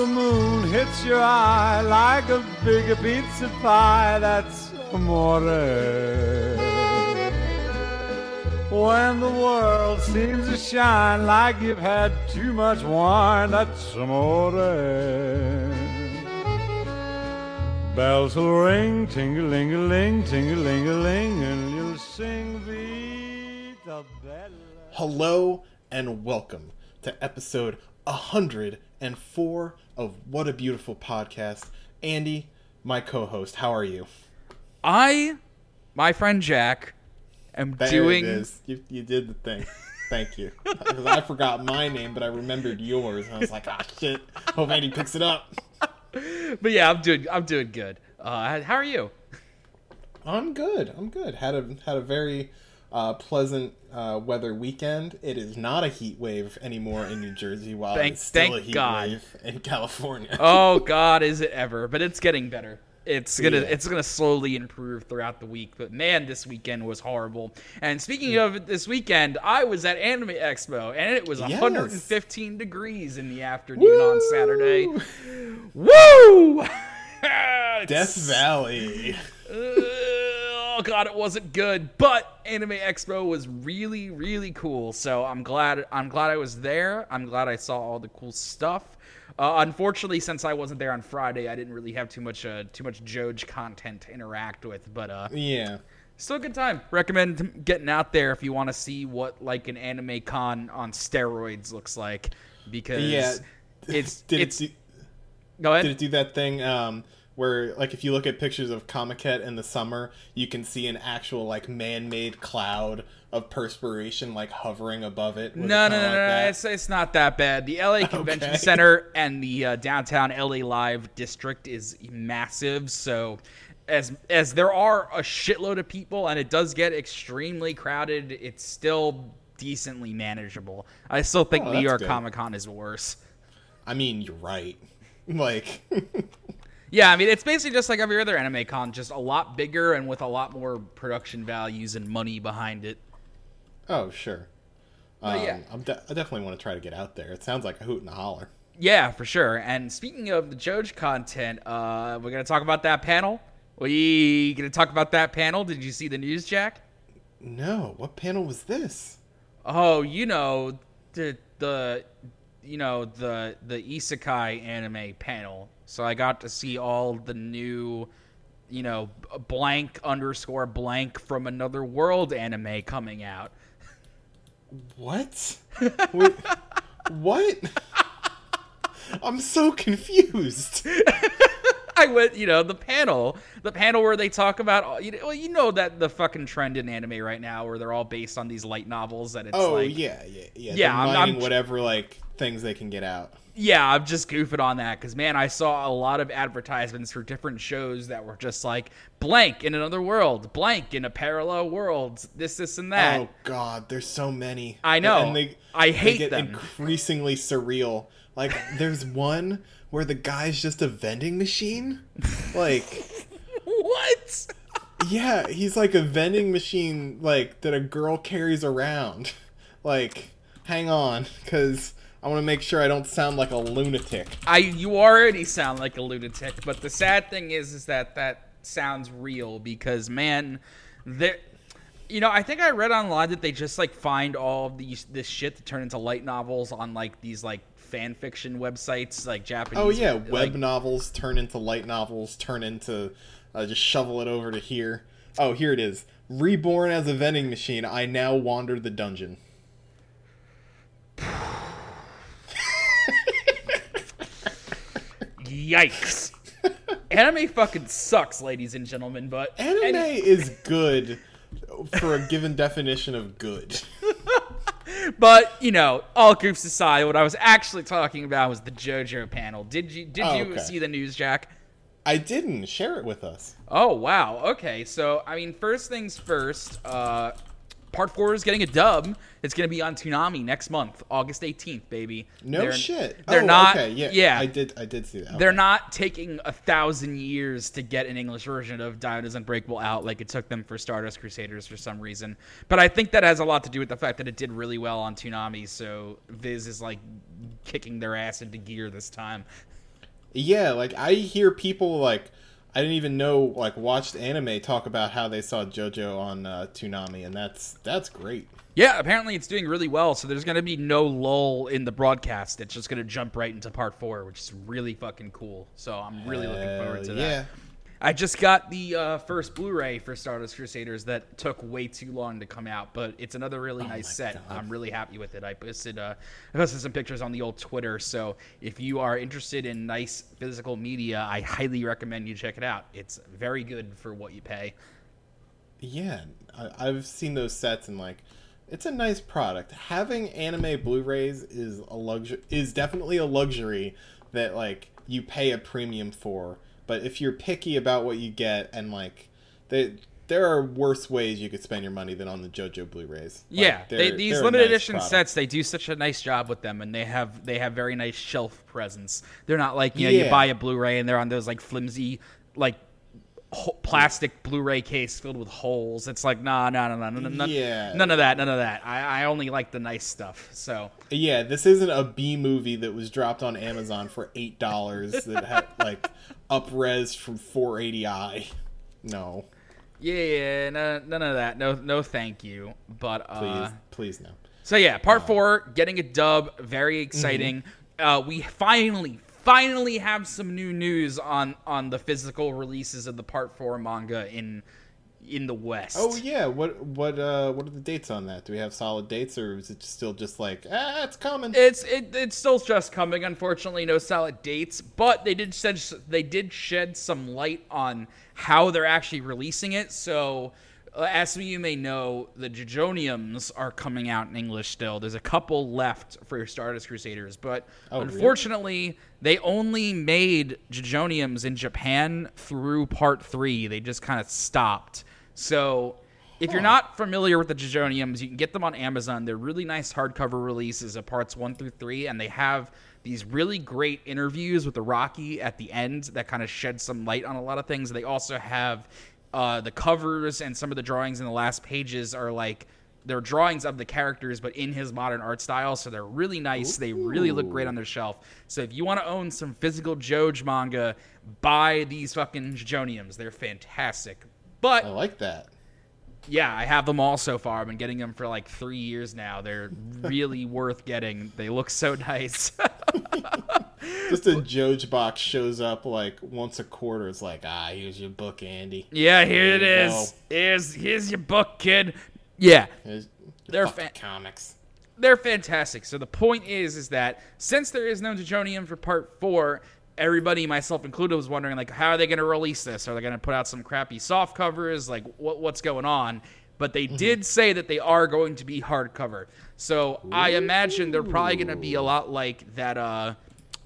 the moon hits your eye like a big pizza pie, that's amore. When the world seems to shine like you've had too much wine, that's amore. Bells will ring, ting-a-ling-a-ling, ting-a-ling-a-ling, and you'll sing Vita Bella. Hello and welcome to episode 104 of What a Beautiful Podcast. Andy, my co host, how are you? I, my friend Jack, am There doing. it is. You, you did the thing. Thank you. Because I forgot my name, but I remembered yours. And I was like, ah, shit. Hope Andy picks it up. But yeah, I'm doing. I'm doing good. Uh, how are you? I'm good. I'm good. Had a had a very uh, pleasant uh, weather weekend. It is not a heat wave anymore in New Jersey, while Thank- it's still a heat God. wave in California. Oh God, is it ever? But it's getting better. It's gonna Yeah. it's gonna slowly improve throughout the week. But man, this weekend was horrible. And speaking of this weekend, I was at Anime Expo, and it was Yes. 115 degrees in the afternoon on Saturday. Woo! Woo! Death Valley. Oh god it wasn't good. But anime expo was really really cool. So i'm glad i'm glad i was there. I'm glad i saw all the cool stuff. Uh, unfortunately since i wasn't there on friday i didn't really have too much uh, too much Joj content to interact with. But uh Yeah. still a good time. Recommend getting out there if you want to see what like an anime con on steroids looks like. Because Yeah. it's Did it's it do, go ahead. did it do that thing um, where, like, if you look at pictures of Comiket in the summer, you can see an actual like man-made cloud of perspiration like hovering above it? No, no, no, like no, no. that? It's, it's not that bad. The LA Convention Okay. Center and the uh, downtown LA Live district is massive. So, as as there are a shitload of people and it does get extremely crowded, it's still decently manageable. I still think Oh, New York. Comic Con is worse. I mean, you're right. Like, Yeah, I mean it's basically just like every other anime con, just a lot bigger and with a lot more production values and money behind it. oh sure. Um, yeah. I'm de- I definitely want to try to get out there. It sounds like a hoot and a holler. Yeah, for sure. And speaking of the Joj content, uh, we're gonna talk about that panel. We gonna talk about that panel. Did you see the news, Jack? No, what panel was this? Oh, you know the the you know the the isekai anime panel. So I got to see all the new, you know, blank underscore blank from another world anime coming out. What? Wait, what? I'm so confused. I went, you know, the panel, the panel where they talk about, you know, well, you know that the fucking trend in anime right now, where they're all based on these light novels. That it's Oh like, yeah, yeah, yeah. Yeah, I'm- I'm- whatever like things they can get out. Yeah, I'm just goofing on that because man, I saw a lot of advertisements for different shows that were just like blank in another world, blank in a parallel world, this, this, and that. Oh god, there's so many. I know. And they, I they hate get them. increasingly surreal. Like there's one where the guy's just a vending machine. Like What? yeah, he's like a vending machine like that a girl carries around. Like hang on cuz I want to make sure I don't sound like a lunatic. I you already sound like a lunatic, but the sad thing is is that that sounds real because man, there you know, I think I read online that they just like find all of these this shit to turn into light novels on like these like fan fiction websites like Japanese Oh yeah, like- web novels turn into light novels, turn into uh, just shovel it over to here. Oh, here it is. Reborn as a vending machine, I now wander the dungeon. Yikes. Anime fucking sucks, ladies and gentlemen, but Anime any- is good for a given definition of good. but you know, all groups aside, what I was actually talking about was the JoJo panel. Did you did Oh, you okay. see the news, Jack? I didn't share it with us. Oh wow. Okay. So I mean, first things first. Uh, part four is getting a dub. It's gonna be on Toonami next month, August eighteenth, baby. No They're- shit. They're oh, not. Okay, yeah, yeah. I did. I did see that. They're Okay. not taking a thousand years to get an English version of Diamond Unbreakable out like it took them for Stardust Crusaders for some reason. But I think that has a lot to do with the fact that it did really well on Toonami, so Viz is like kicking their ass into gear this time. Yeah, like I hear people like I didn't even know like watched anime talk about how they saw JoJo on uh, Toonami, and that's that's great. Yeah, apparently it's doing really well. So there's going to be no lull in the broadcast. It's just going to jump right into part four, which is really fucking cool. So I'm really looking forward to that. yeah. I just got the uh, first Blu-ray for Stardust Crusaders that took way too long to come out, but it's another really nice set. God. I'm really happy with it. I posted uh, I posted some pictures on the old Twitter, so if you are interested in nice physical media, I highly recommend you check it out. It's very good for what you pay. Yeah, I, I've seen those sets and like, it's a nice product. Having anime Blu-rays is a luxury. Is definitely a luxury that like you pay a premium for. But if you're picky about what you get and like, they, there are worse ways you could spend your money than on the JoJo Blu-rays. Like, Yeah, they, these limited nice edition product. sets, they do such a nice job with them, and they have they have very nice shelf presence. They're not like you know you buy a Blu-ray and they're on those like flimsy like ho- plastic Blu-ray case filled with holes. It's like nah, nah, nah, nah, nah, nah, Yeah. none of that, none of that. I, I only like the nice stuff. So Yeah, this isn't a B movie that was dropped on Amazon for eight dollars that had like upres from 480i. No, yeah, yeah, no, none of that. No, no, thank you. But uh, please, please no. So yeah, part four, getting a dub, very exciting. Mm-hmm. Uh, we finally, finally have some new news on on the physical releases of the part four manga in in the West. Oh yeah, what what uh what are the dates on that? Do we have solid dates, or is it still just like ah, it's coming? It's it, it's still just coming. Unfortunately, no solid dates, but they did shed they did shed some light on how they're actually releasing it. So, uh, as some of you may know, the JoJoniums are coming out in English still. There's a couple left for Stardust Crusaders, but Oh, really? unfortunately, they only made JoJoniums in Japan through Part Three. They just kind of stopped. So. If you're not familiar with the JoJoniums, you can get them on Amazon. They're really nice hardcover releases of parts one through three, and they have these really great interviews with Araki at the end that kind of shed some light on a lot of things. They also have uh, the covers and some of the drawings in the last pages are like they're drawings of the characters, but in his modern art style. So they're really nice. They really look great on their shelf. So if you want to own some physical Joj manga, buy these fucking JoJoniums. They're fantastic. But I like that. yeah, I have them all so far. I've been getting them for like three years now. They're really worth getting. They look so nice. Just a Joj box shows up like once a quarter. It's like ah, here's your book, Andy. yeah, here it There you. Here's here's your book, kid. Yeah, Here's They're fa- comics. they're fantastic. So the point is, is that since there is no JoJonium for part four, everybody, myself included, was wondering like, how are they going to release this? Are they going to put out some crappy soft covers? Like, what what's going on? But they did say that they are going to be hardcover. So I imagine they're probably going to be a lot like that. uh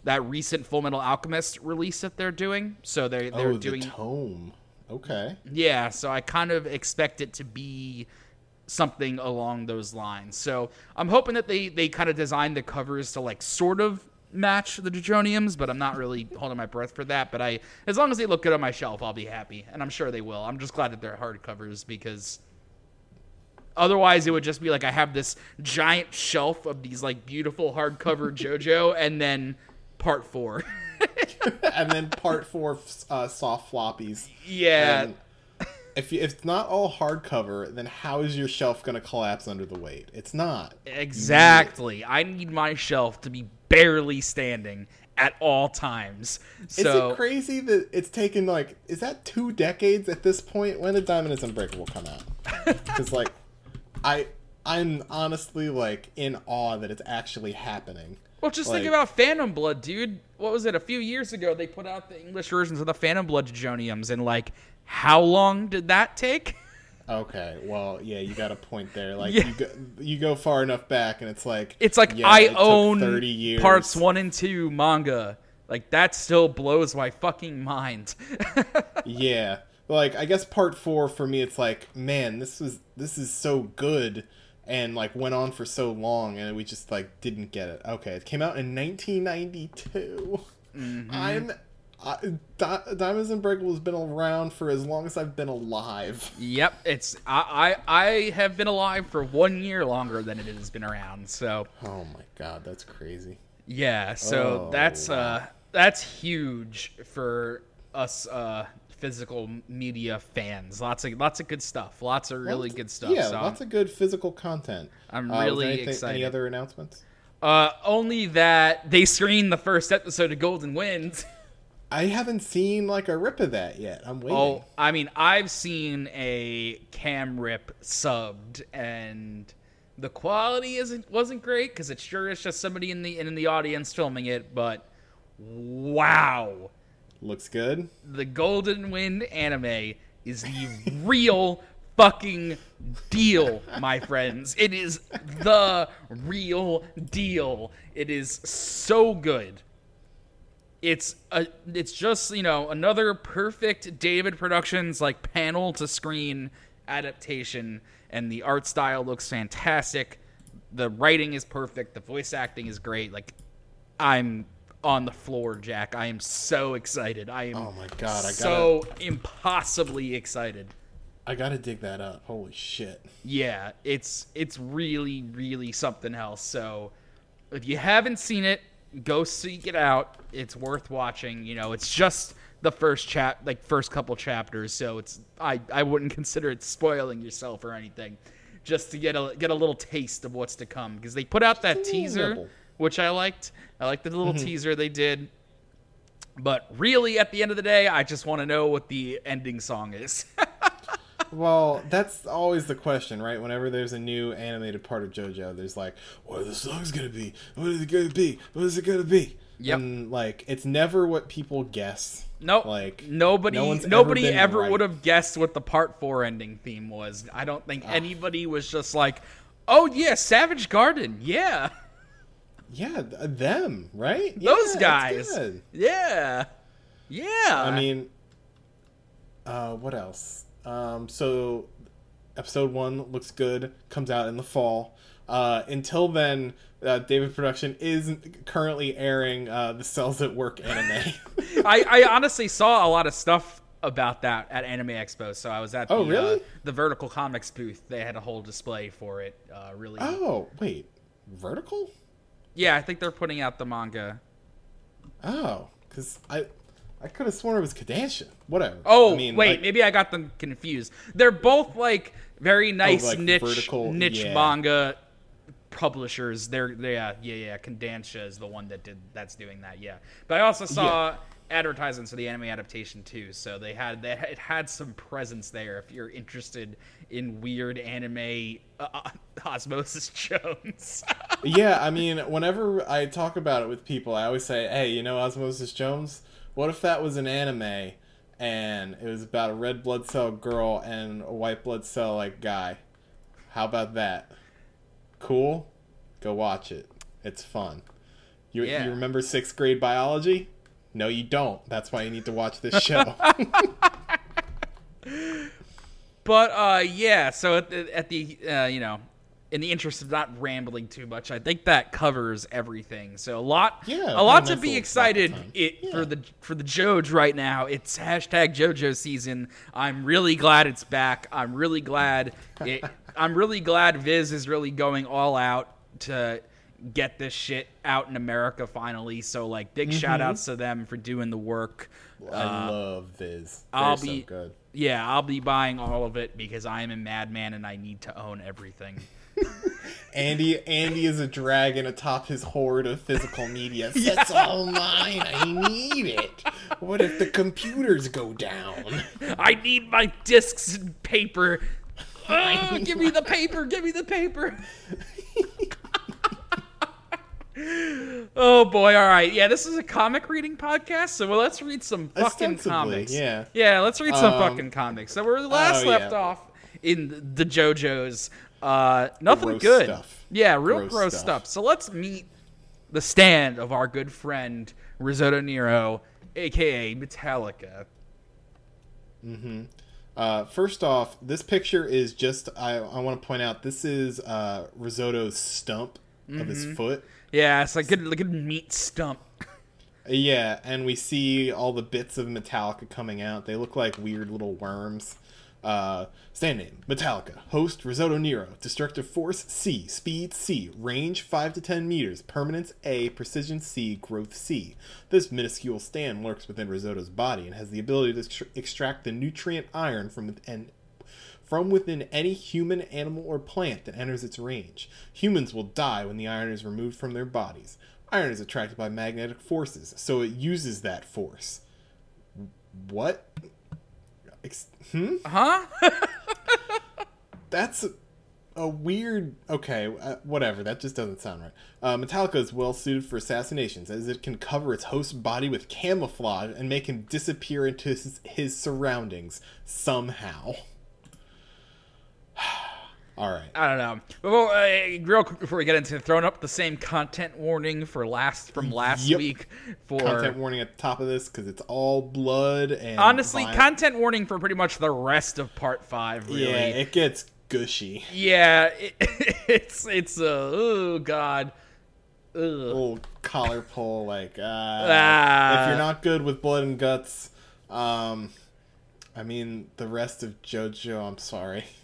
that recent Full Metal Alchemist release that they're doing. So they they're oh, doing the tome. Okay. yeah, so I kind of expect it to be something along those lines. So I'm hoping that they they kind of design the covers to like sort of match the Draconiums, but I'm not really holding my breath for that. But I, as long as they look good on my shelf, I'll be happy, and I'm sure they will. I'm just glad that they're hardcovers because otherwise it would just be like I have this giant shelf of these like beautiful hardcover JoJo, and then part four. and then part four uh, soft floppies. yeah. And if you, if it's not all hardcover, then how is your shelf going to collapse under the weight? It's not. Exactly. I need my shelf to be barely standing at all times. Is it crazy that it's taken like is that two decades at this point? When did Diamond is Unbreakable come out? Because like, I I'm honestly like in awe that it's actually happening. well, just think about Phantom Blood, dude. What was it? A few years ago, they put out the English versions of the Phantom Blood Joniums, and like, how long did that take? Okay, well, yeah, you got a point there. Like Yeah. you go you go far enough back, and it's like It's like yeah, I it own thirty years. parts one and two manga. Like that still blows my fucking mind. Yeah. Like I guess part 4 for me it's like, man, this was this is so good and like went on for so long and we just like didn't get it. Okay, it came out in 1992. Mm-hmm. I'm I, Di- Diamonds Unbreakable has been around for as long as I've been alive. yep, it's I, I I have been alive for one year longer than it has been around. So Oh my god, that's crazy. Yeah, so Oh, that's uh that's huge for us uh, physical media fans. Lots of lots of good stuff. Lots of really Lots- good stuff. Yeah, so lots of good physical content. I'm Uh, really anything- excited. Any other announcements? uh, only that they screened the first episode of Golden Wind. I haven't seen like a rip of that yet. I'm waiting. Oh, I mean, I've seen a cam rip subbed, and the quality isn't wasn't great because it sure is just somebody in the in the audience filming it. But wow, Looks good. the Golden Wind anime is the real fucking deal, my friends. It is the real deal. It is so good. It's a, it's just you know another perfect David Productions like panel to screen adaptation, and the art style looks fantastic. The writing is perfect. The voice acting is great. Like I'm on the floor, Jack. I am so excited. I am Oh my god, I gotta, so impossibly excited. I gotta dig that up. Holy shit. Yeah, it's it's really really something else. So if you haven't seen it, go seek it out. It's worth watching. You know, it's just the first chap like first couple chapters, so it's I I wouldn't consider it spoiling yourself or anything. Just to get a get a little taste of what's to come because they put out that Just a little teaser, which I liked. I liked the little mm-hmm. teaser they did. But really, at the end of the day, I just want to know what the ending song is. Well, that's always the question, right? Whenever there's a new animated part of JoJo, there's like, what are the songs gonna be? What is it gonna be? What is it gonna be? Yep. And like, it's never what people guess. Nope. Like nobody, no ever nobody been ever, right. would have guessed what the part four ending theme was. I don't think anybody was just like, "Oh yeah, Savage Garden, yeah, Yeah, th- them, right? those Yeah, guys, yeah, yeah." I mean, uh, what else? Um, so, episode one looks good. Comes out in the fall. Uh, until then, uh, David Production is currently airing uh, the Cells at Work anime. I, I honestly saw a lot of stuff about that at Anime Expo. So I was at the, Oh, really? the Vertical Comics booth. They had a whole display for it. Uh, really, oh, wait, Vertical? yeah. I think they're putting out the manga. Oh, because I, I could have sworn it was Kodansha. Whatever. Oh I mean, wait, like- maybe I got them confused. They're both like very nice like, niche vertical- niche yeah. manga publishers. They're they, yeah yeah yeah. Kodansha is the one that did that's doing that. Yeah, but I also saw advertisements for the anime adaptation too. So they had they it had some presence there. If you're interested in weird anime uh, Osmosis Jones. yeah, I mean, whenever I talk about it with people, I always say, "Hey, you know Osmosis Jones? What if that was an anime and it was about a red blood cell girl and a white blood cell like guy? How about that? Cool. Go watch it. It's fun. You, Yeah. you remember sixth grade biology? No, you don't. That's why you need to watch this show. But uh, yeah, so at the, at the uh, you know, in the interest of not rambling too much, I think that covers everything. So a lot, Yeah, a lot to be excited it, Yeah. for the for the Joj right now. It's hashtag JoJo season. I'm really glad it's back. I'm really glad it. I'm really glad Viz is really going all out to get this shit out in America finally. So like, big shout Mm-hmm. outs to them for doing the work. I love Viz. They're I'll so be good. Yeah, I'll be buying all of it because I am a madman and I need to own everything. Andy Andy is a dragon atop his hoard of physical media. That's all mine. I need it. What if the computers go down? I need my discs and paper. Oh, give me the paper. Give me the paper. Oh boy! All right, yeah. This is a comic reading podcast, so well, let's read some fucking comics. yeah. yeah. Let's read some Um, fucking comics. So we're last oh, left yeah. off in the JoJo's. Uh, nothing Gross good. stuff. Yeah, real gross, Gross stuff. stuff. So let's meet the stand of our good friend Risotto Nero, aka Metallica. Uh, first off, this picture is just I, I want to point out this is uh, Risotto's stump of his foot. Yeah, it's like good, like a meat stump. Yeah, and we see all the bits of Metallica coming out. They look like weird little worms. Uh, stand name Metallica. Host Risotto Nero. Destructive force C. Speed C. Range 5 to 10 meters. Permanence A. Precision C. Growth C. This minuscule stand lurks within Risotto's body and has the ability to extract the nutrient iron from within, from within any human, animal, or plant that enters its range. Humans will die when the iron is removed from their bodies. Iron is attracted by magnetic forces, so it uses that force. What? Ex- hmm? Huh? That's a, weird. Okay, uh, whatever. That just doesn't sound right. Uh, Metallica is well suited for assassinations, as it can cover its host's body with camouflage and make him disappear into his, his surroundings somehow. All right. I don't know. Before, uh, real quick before we get into throwing up the same content warning for last from last Yep. week for Content warning at the top of this because it's all blood and. honestly violence. content warning for pretty much the rest of part five. Really, Yeah, it gets gushy. Yeah, it, it's it's uh, oh god. Ugh. Little collar pull, like, uh, Ah. if you're not good with blood and guts, um, I mean, the rest of JoJo, I'm sorry.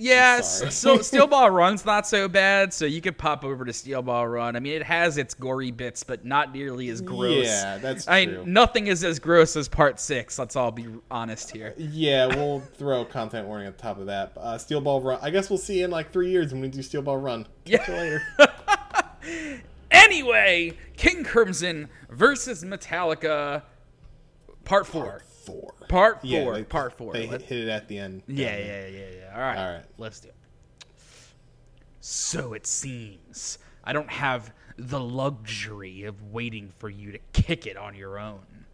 Yeah, so Steel Ball Run's not so bad, so you could pop over to Steel Ball Run. I mean, it has its gory bits, but not nearly as gross. Yeah, that's I true. mean, nothing is as gross as Part Six. Let's all be honest here. Yeah, we'll throw content warning at the top of that. Uh, Steel Ball Run. I guess we'll see in like three years when we do Steel Ball Run. Catch you later. Anyway, King Crimson versus Metallica, Part Four. Four. Part Yeah, four. they- part four. They Let- hit it at the end. yeah, yeah, yeah, yeah. All right. All right. Let's do it. So it seems I don't have the luxury of waiting for you to kick it on your own.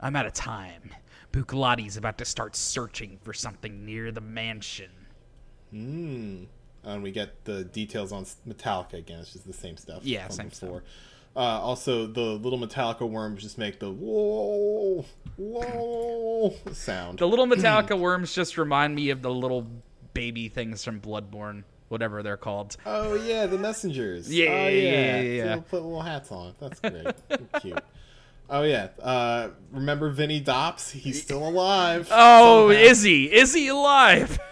I'm out of time. Bucciarati's about to start searching for something near the mansion. Hmm. And we get the details on Metallica again. It's just the same stuff. Yeah, same before. Uh, also, the little Metallica worms just make the whoa, whoa sound. The little Metallica worms just remind me of the little baby things from Bloodborne, whatever they're called. Oh yeah, the messengers. Yeah, oh, yeah, yeah, yeah, So yeah. they'll put little hats on. That's great. Cute. Oh yeah. Uh, remember Vinny Dops? He's still alive. Oh, somehow. is he? Is he alive?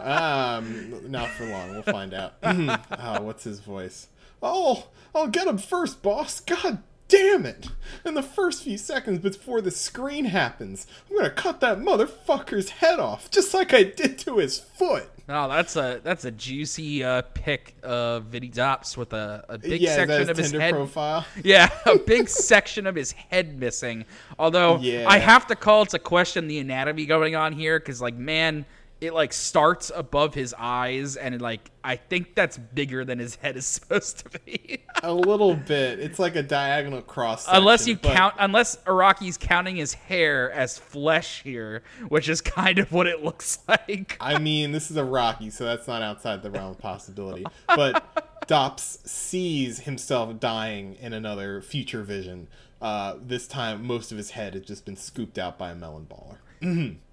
Um, not for long. We'll find out. oh, what's his voice? Oh, I'll get him first, boss. God damn it! In the first few seconds before the screen happens, I'm gonna cut that motherfucker's head off, just like I did to his foot. Oh, that's a that's a juicy uh, pic of Vinny Dops with a, a big yeah, section of his Tinder head. profile. Yeah, a big section of his head missing. Although Yeah. I have to call to question the anatomy going on here because, like, man, it like starts above his eyes and it, like I think that's bigger than his head is supposed to be. A little bit. It's like a diagonal cross. unless you but- count, unless Araki's counting his hair as flesh here, which is kind of what it looks like. I mean, this is a Rocky, so that's not outside the realm of possibility. But Dops sees himself dying in another future vision. Uh, this time, most of his head has just been scooped out by a melon baller. Mm-hmm.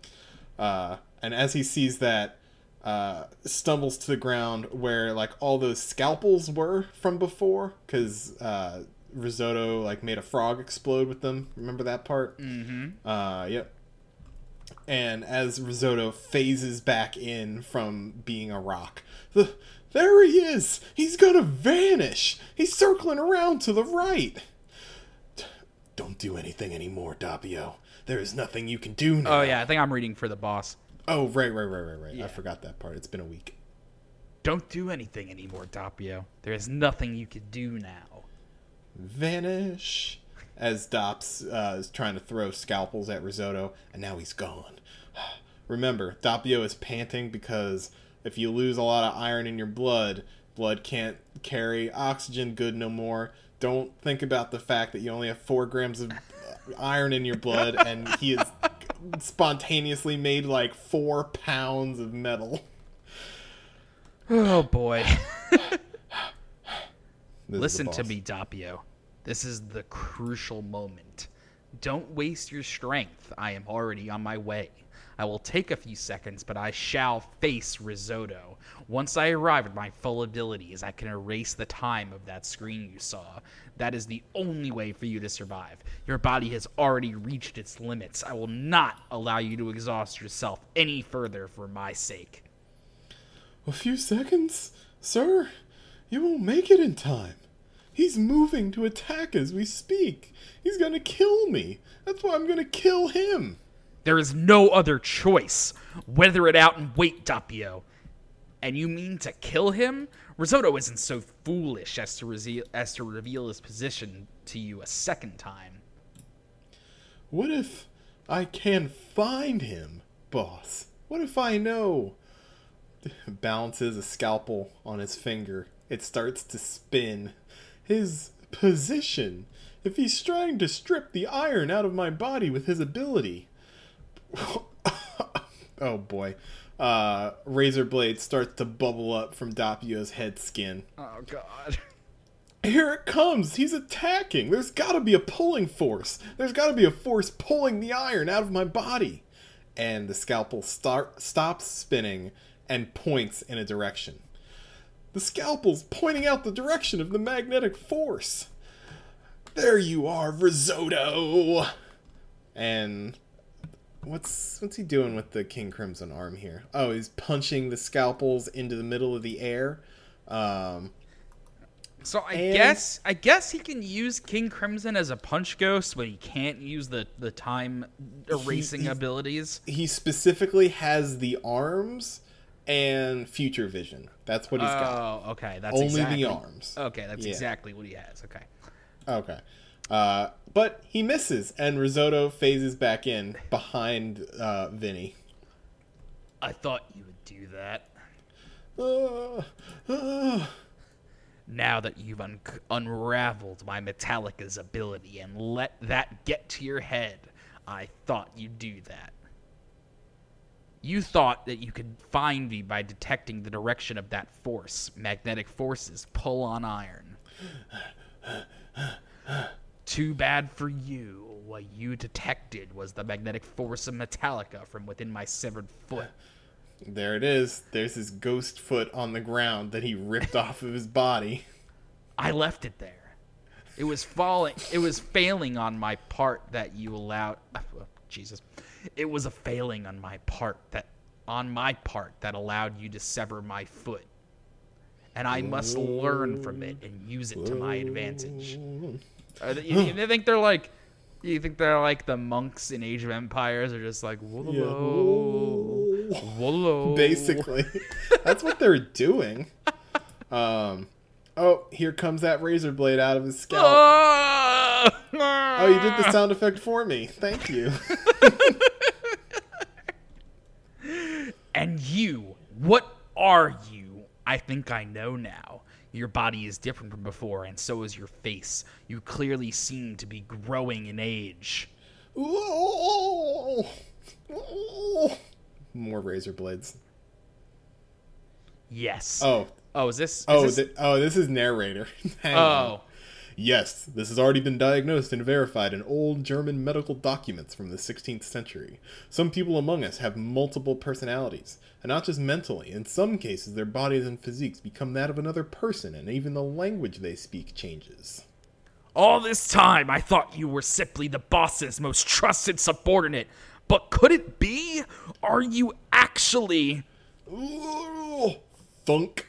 Uh, and as he sees that, uh, stumbles to the ground where like all those scalpels were from before, because uh, Risotto like made a frog explode with them. Remember that part? Mm-hmm. Uh, yep. And as Risotto phases back in from being a rock, the, there he is! He's gonna vanish! He's circling around to the right! Don't do anything anymore, Doppio. There is nothing you can do now. Oh yeah, I think I'm reading for the boss. Oh, right, right, right, right, right. Yeah. I forgot that part. It's been a week. Don't do anything anymore, Doppio. There is nothing you can do now. Vanish! As Dops uh, is trying to throw scalpels at Risotto, and now he's gone. Remember, Doppio is panting because if you lose a lot of iron in your blood, blood can't carry oxygen good no more. Don't think about the fact that you only have four grams of uh, iron in your blood, and he has spontaneously made like four pounds of metal. Oh boy. This is the Listen to me, Doppio. This is the crucial moment. Don't waste your strength. I am already on my way. I will take a few seconds, but I shall face Risotto. Once I arrive at my full abilities, I can erase the time of that screen you saw. That is the only way for you to survive. Your body has already reached its limits. I will not allow you to exhaust yourself any further for my sake. A few seconds? Sir, you won't make it in time. He's moving to attack as we speak. He's gonna kill me. That's why I'm gonna kill him. There is no other choice. Weather it out and wait, Doppio. And you mean to kill him? Risotto isn't so foolish as to, rese- as to reveal his position to you a second time. What if I can find him, boss? What if I know? Balances a scalpel on his finger. It starts to spin. His position. If he's trying to strip the iron out of my body with his ability. oh boy. Uh, razor blade starts to bubble up from Doppio's head skin. Oh, God. Here it comes! He's attacking! There's gotta be a pulling force! There's gotta be a force pulling the iron out of my body! And the scalpel start, stops spinning and points in a direction. The scalpel's pointing out the direction of the magnetic force! There you are, Risotto! And what's what's he doing with the King Crimson arm here? Oh, he's punching the scalpels into the middle of the air. Um, So I And- guess I guess he can use King Crimson as a punch ghost, but he can't use the, the time erasing he- abilities. he specifically has the arms and future vision. That's what he's got. Oh, okay. That's Only exactly, the arms. Okay, that's Yeah. exactly what he has. Okay. Okay. Uh, but he misses, and Risotto phases back in behind uh, Vinny. I thought you would do that. Uh, uh, Now that you've un- unraveled my Metallica's ability and let that get to your head, I thought you'd do that. You thought that you could find me by detecting the direction of that force. Magnetic forces pull on iron. Too bad for you. What you detected was the magnetic force of Metallica from within my severed foot. there it is. There's his ghost foot on the ground that he ripped off of his body. I left it there. It was falling. It was failing on my part that you allowed. oh, Jesus, it was a failing on my part that on my part that allowed you to sever my foot, and I must learn from it and use it to my advantage. Are they, you, you think they're like? You think they're like the monks in Age of Empires? Are just like whoa, whoa. Basically, that's what they're doing. Um, oh, here comes that razor blade out of his scalp. Oh, Oh, you did the sound effect for me. Thank you. And you, what are you? I think I know now. Your body is different from before, and so is your face. You clearly seem to be growing in age. Ooh. Ooh. More razor blades. Yes. Oh, Oh, is this? Is oh, this- thi- oh! This is narrator. Hang oh. on. Yes, this has already been diagnosed and verified in old German medical documents from the 16th century. Some people among us have multiple personalities, and not just mentally. In some cases, their bodies and physiques become that of another person, and even the language they speak changes. All this time, I thought you were simply the boss's most trusted subordinate. But could it be? Are you actually? Ooh, thunk.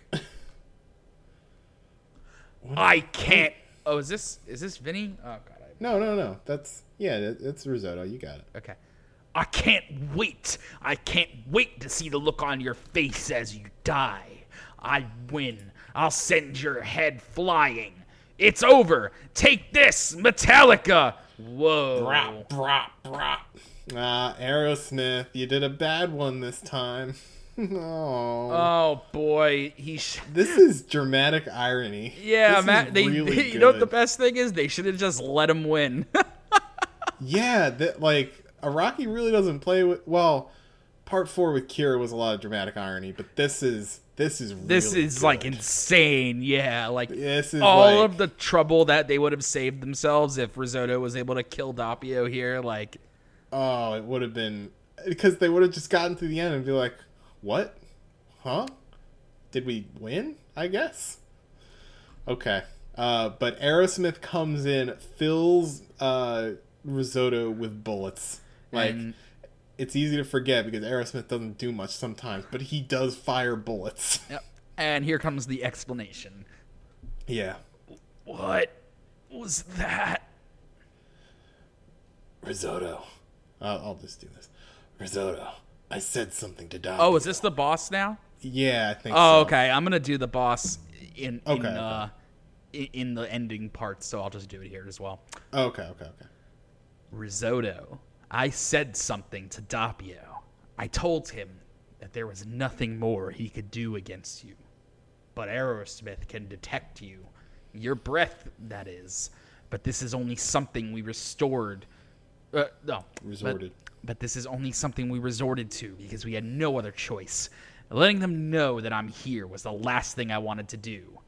I can't. Oh, is this is this Vinny? Oh God. I... No, no, no. That's yeah. that- That's risotto. You got it. Okay. I can't wait. I can't wait to see the look on your face as you die. I win. I'll send your head flying. It's over. Take this, Metallica. Whoa. Brap, brap, brap. Ah, Aerosmith, you did a bad one this time. oh. Oh boy, he. Sh- this is dramatic irony. yeah, This Matt. They. really you know what the best thing is? They should have just let him win. Yeah, that like uh, Araki really doesn't play with. Well, part four with Kira was a lot of dramatic irony, but this is this is This really is like insane. Yeah, like This is all like- of the trouble that they would have saved themselves if Risotto was able to kill Doppio here. Like, Oh, it would have been because they would have just gotten to the end and be like, "What? Huh? Did we win? I guess." Okay. Uh, but Aerosmith comes in, fills uh, Risotto with bullets. Like And- it's easy to forget because Aerosmith doesn't do much sometimes, but he does fire bullets. yep. and here comes the explanation. yeah. What was that? Risotto. Uh, I'll just do this. Risotto. I said something to Doc. Oh, is this the boss now? Yeah, I think. Oh, so. okay. I'm gonna do the boss in in, Okay, uh, in in the ending part, so I'll just do it here as well. Okay, okay, okay. Risotto. I said something to Doppio. I told him that there was nothing more he could do against you. But Aerosmith can detect you. Your breath, that is. But this is only something we restored. Uh, no. but- Resorted. But, this is only something we resorted to because we had no other choice. Letting them know that I'm here was the last thing I wanted to do.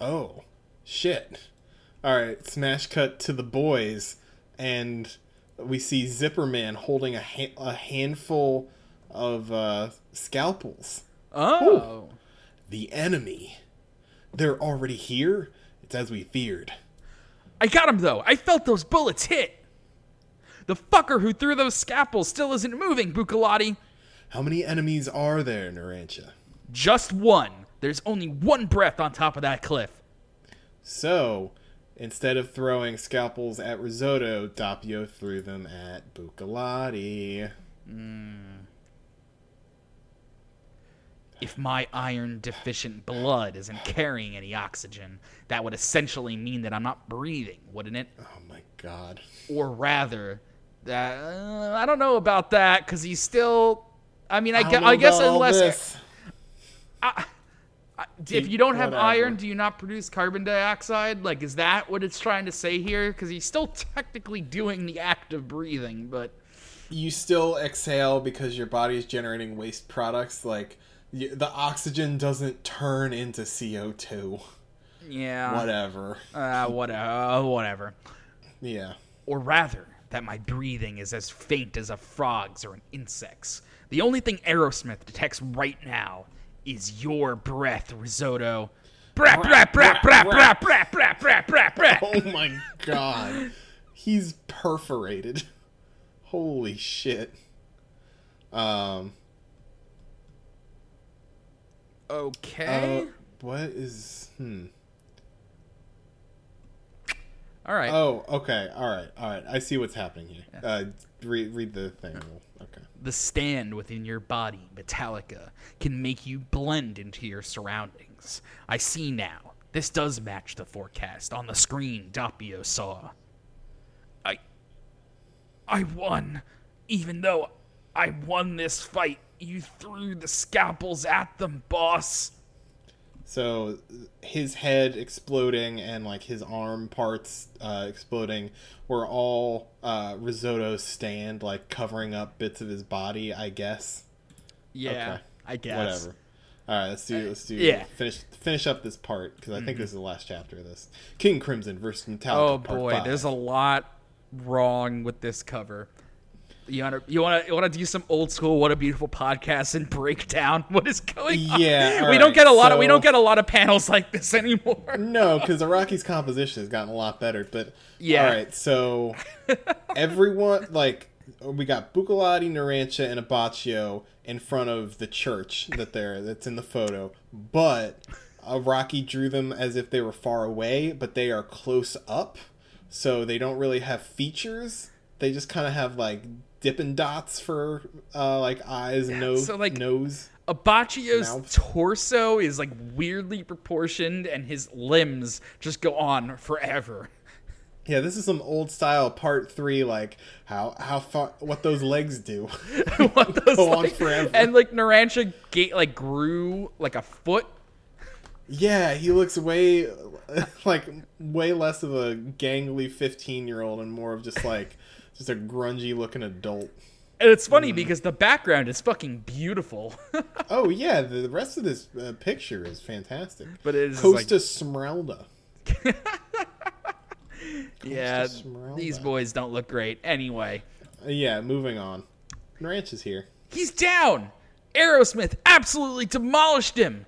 Oh, shit. All right, smash cut to the boys, and we see Zipperman holding a, ha- a handful of uh, scalpels. Oh. The enemy. They're already here? It's as we feared. I got him though. I felt those bullets hit. The fucker who threw those scalpels still isn't moving, Bucciarati. How many enemies are there, Narancia? Just one. There's only one breath on top of that cliff. So, instead of throwing scalpels at Risotto, Doppio threw them at Bucciarati. Hmm. If my iron deficient blood isn't carrying any oxygen, that would essentially mean that I'm not breathing, wouldn't it? Oh my god. Or rather, that uh, I don't know about that because he's still. I mean, I, gue- don't I guess unless this. if you don't have Whatever. iron, do you not produce carbon dioxide? Like, is that what it's trying to say here? Because he's still technically doing the act of breathing, but you still exhale because your body is generating waste products like the oxygen doesn't turn into CO2 yeah, whatever uh, whatever, uh, whatever. yeah Or rather, that my breathing is as faint as a frog's or an insect's. The only thing Aerosmith detects right now is your breath, risotto. Brap, brap, brap, brap, brap, brap, brap, brap, brap, brap. oh my god he's perforated holy shit um Okay. uh, what is hmm All right. oh okay all right all right i see what's happening here uh read, read the thing okay The stand within your body, Metallica, can make you blend into your surroundings. I see now. This does match the forecast on the screen Doppio saw. I. I won. Even though I won this fight, you threw the scalpels at them, boss. So his head exploding and like his arm parts uh, exploding were all uh, Risotto's stand, like covering up bits of his body. I guess. Yeah, Okay. I guess. Whatever. All right, let's do let's do yeah. finish finish up this part because I think this is the last chapter of this. King Crimson versus Metallica. Oh boy, there's a lot wrong with this cover. You want to you want to you want to do some old school what a beautiful podcast and break down what is going on? Yeah, we don't right, get a lot of we don't get a lot of panels like this anymore. No, because Araki's composition has gotten a lot better. But Yeah. all right, so everyone like we got Bucciarati, Narancia, and Abbacchio in front of the church that they're that's in the photo, but Araki drew them as if they were far away, but they are close up, so they don't really have features. They just kind of have like dipping dots for uh, like eyes and nose. so, like- nose. Abbacchio's Mouth. torso is like weirdly proportioned and his limbs just go on forever. Yeah, this is some old style part three, like how how far what those legs do. what those Go on forever. And like Narancia gate like grew like a foot yeah, he looks way like way less of a gangly fifteen year old and more of just like just a grungy looking adult. And it's funny because the background is fucking beautiful. Oh yeah, the rest of this uh, picture is fantastic. But it is Costa like- Smeralda. yeah, these boys don't look great. Anyway, Uh, yeah, moving on. Ranch is here. he's down. Aerosmith absolutely demolished him.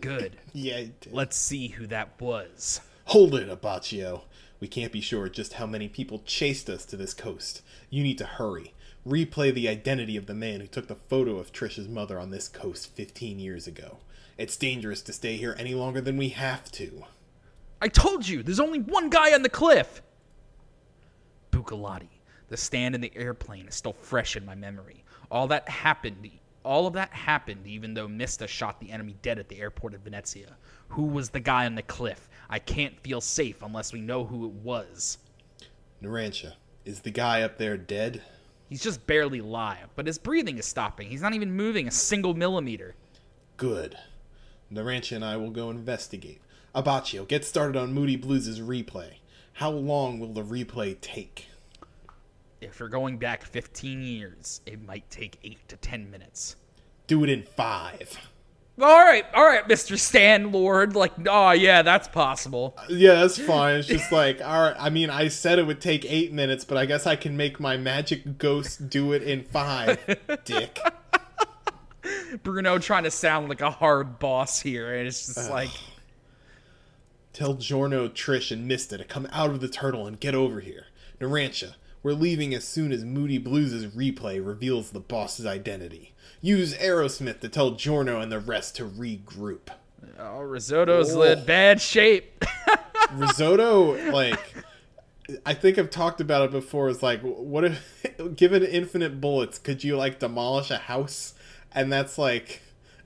Good. Yeah. Let's see who that was. Hold it, Abbacchio. We can't be sure just how many people chased us to this coast. You need to hurry. Replay the identity of the man who took the photo of Trish's mother on this coast 15 years ago. It's dangerous to stay here any longer than we have to. I told you, there's only one guy on the cliff. Bucciarati. The stand in the airplane is still fresh in my memory. All that happened. All of that happened even though Mista shot the enemy dead at the airport of Venezia. Who was the guy on the cliff? I can't feel safe unless we know who it was. Narancia, is the guy up there dead? He's just barely alive, but his breathing is stopping. He's not even moving a single millimeter. Good. Narancia and I will go investigate. Abbacchio, get started on Moody Blues' replay. How long will the replay take? If you're going back 15 years, it might take 8 to 10 minutes. Do it in five. All right, all right, Mr. Stan Lord. Like, oh, yeah, that's possible. Yeah, that's fine. It's just like, all right. I mean, I said it would take eight minutes, but I guess I can make my magic ghost do it in five. Dick. Bruno trying to sound like a hard boss here, and it's just like, Tell Giorno, Trish, and Mista to come out of the turtle and get over here. Narancia, we're leaving as soon as Moody Blues' replay reveals the boss's identity. Use Aerosmith to tell Giorno and the rest to regroup. oh, Risotto's Oh. in bad shape. Risotto, like, I think I've talked about it before. Is like, what if, given infinite bullets, could you like demolish a house? And that's like,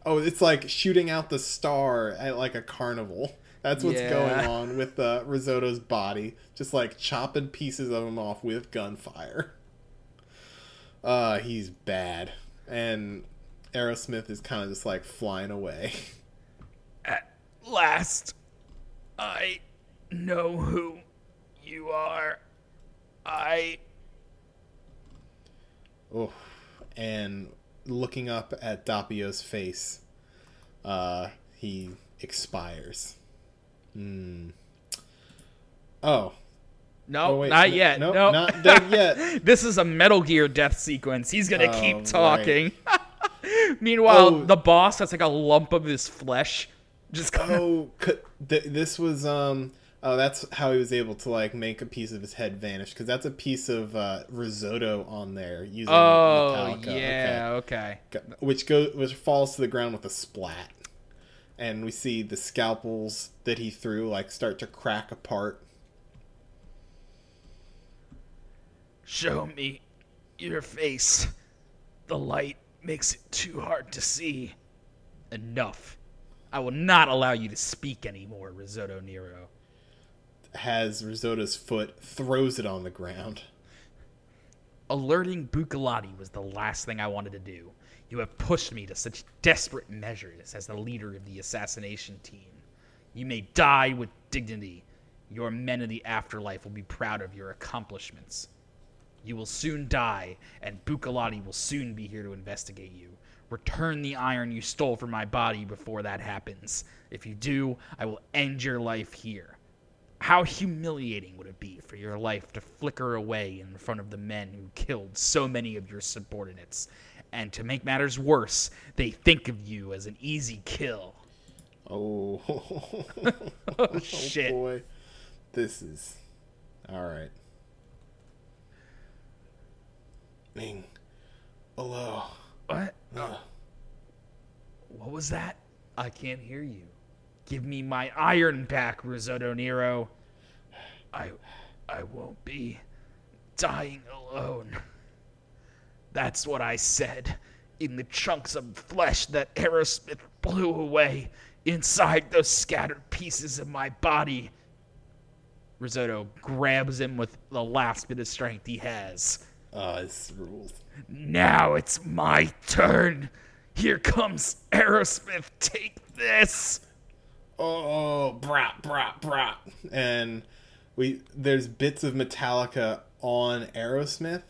oh, it's like shooting out the star at like a carnival. That's what's Yeah. going on with uh, Risotto's body, just like chopping pieces of him off with gunfire. Uh, he's bad, and Aerosmith is kind of just like flying away. At last, I know who you are. I. Oh, and looking up at Doppio's face, uh, he expires. Hmm. Oh, No, Oh, wait, not yet. nope, no, not dead yet. this is a Metal Gear death sequence. He's gonna Oh, keep right. talking. Meanwhile, Oh. the boss has like a lump of his flesh. Just kind of. oh, c- th- this was um. Oh, that's how he was able to like make a piece of his head vanish because that's a piece of uh, risotto on there using Oh Metallica. yeah, okay. Okay. Which goes which falls to the ground with a splat, and we see the scalpels that he threw like start to crack apart. Show me your face. The light makes it too hard to see. Enough. I will not allow you to speak anymore, Risotto Nero. has Risotto's foot, throws it on the ground. Alerting Bucciarati was the last thing I wanted to do. You have pushed me to such desperate measures as the leader of the assassination team. You may die with dignity. Your men in the afterlife will be proud of your accomplishments. You will soon die, and Bucciarati will soon be here to investigate you. Return the iron you stole from my body before that happens. If you do, I will end your life here. How humiliating would it be for your life to flicker away in front of the men who killed so many of your subordinates? And to make matters worse, they think of you as an easy kill. Oh, oh, oh, shit. boy, this is all right. Ming, hello. What? What was that? I can't hear you. Give me my iron back, Risotto Nero. I I won't be dying alone. That's what I said in the chunks of flesh that Aerosmith blew away inside those scattered pieces of my body. Risotto grabs him with the last bit of strength he has. Uh, this rules. Now it's my turn. Here comes Aerosmith. Take this. oh brat brat brat and we there's bits of metallica on aerosmith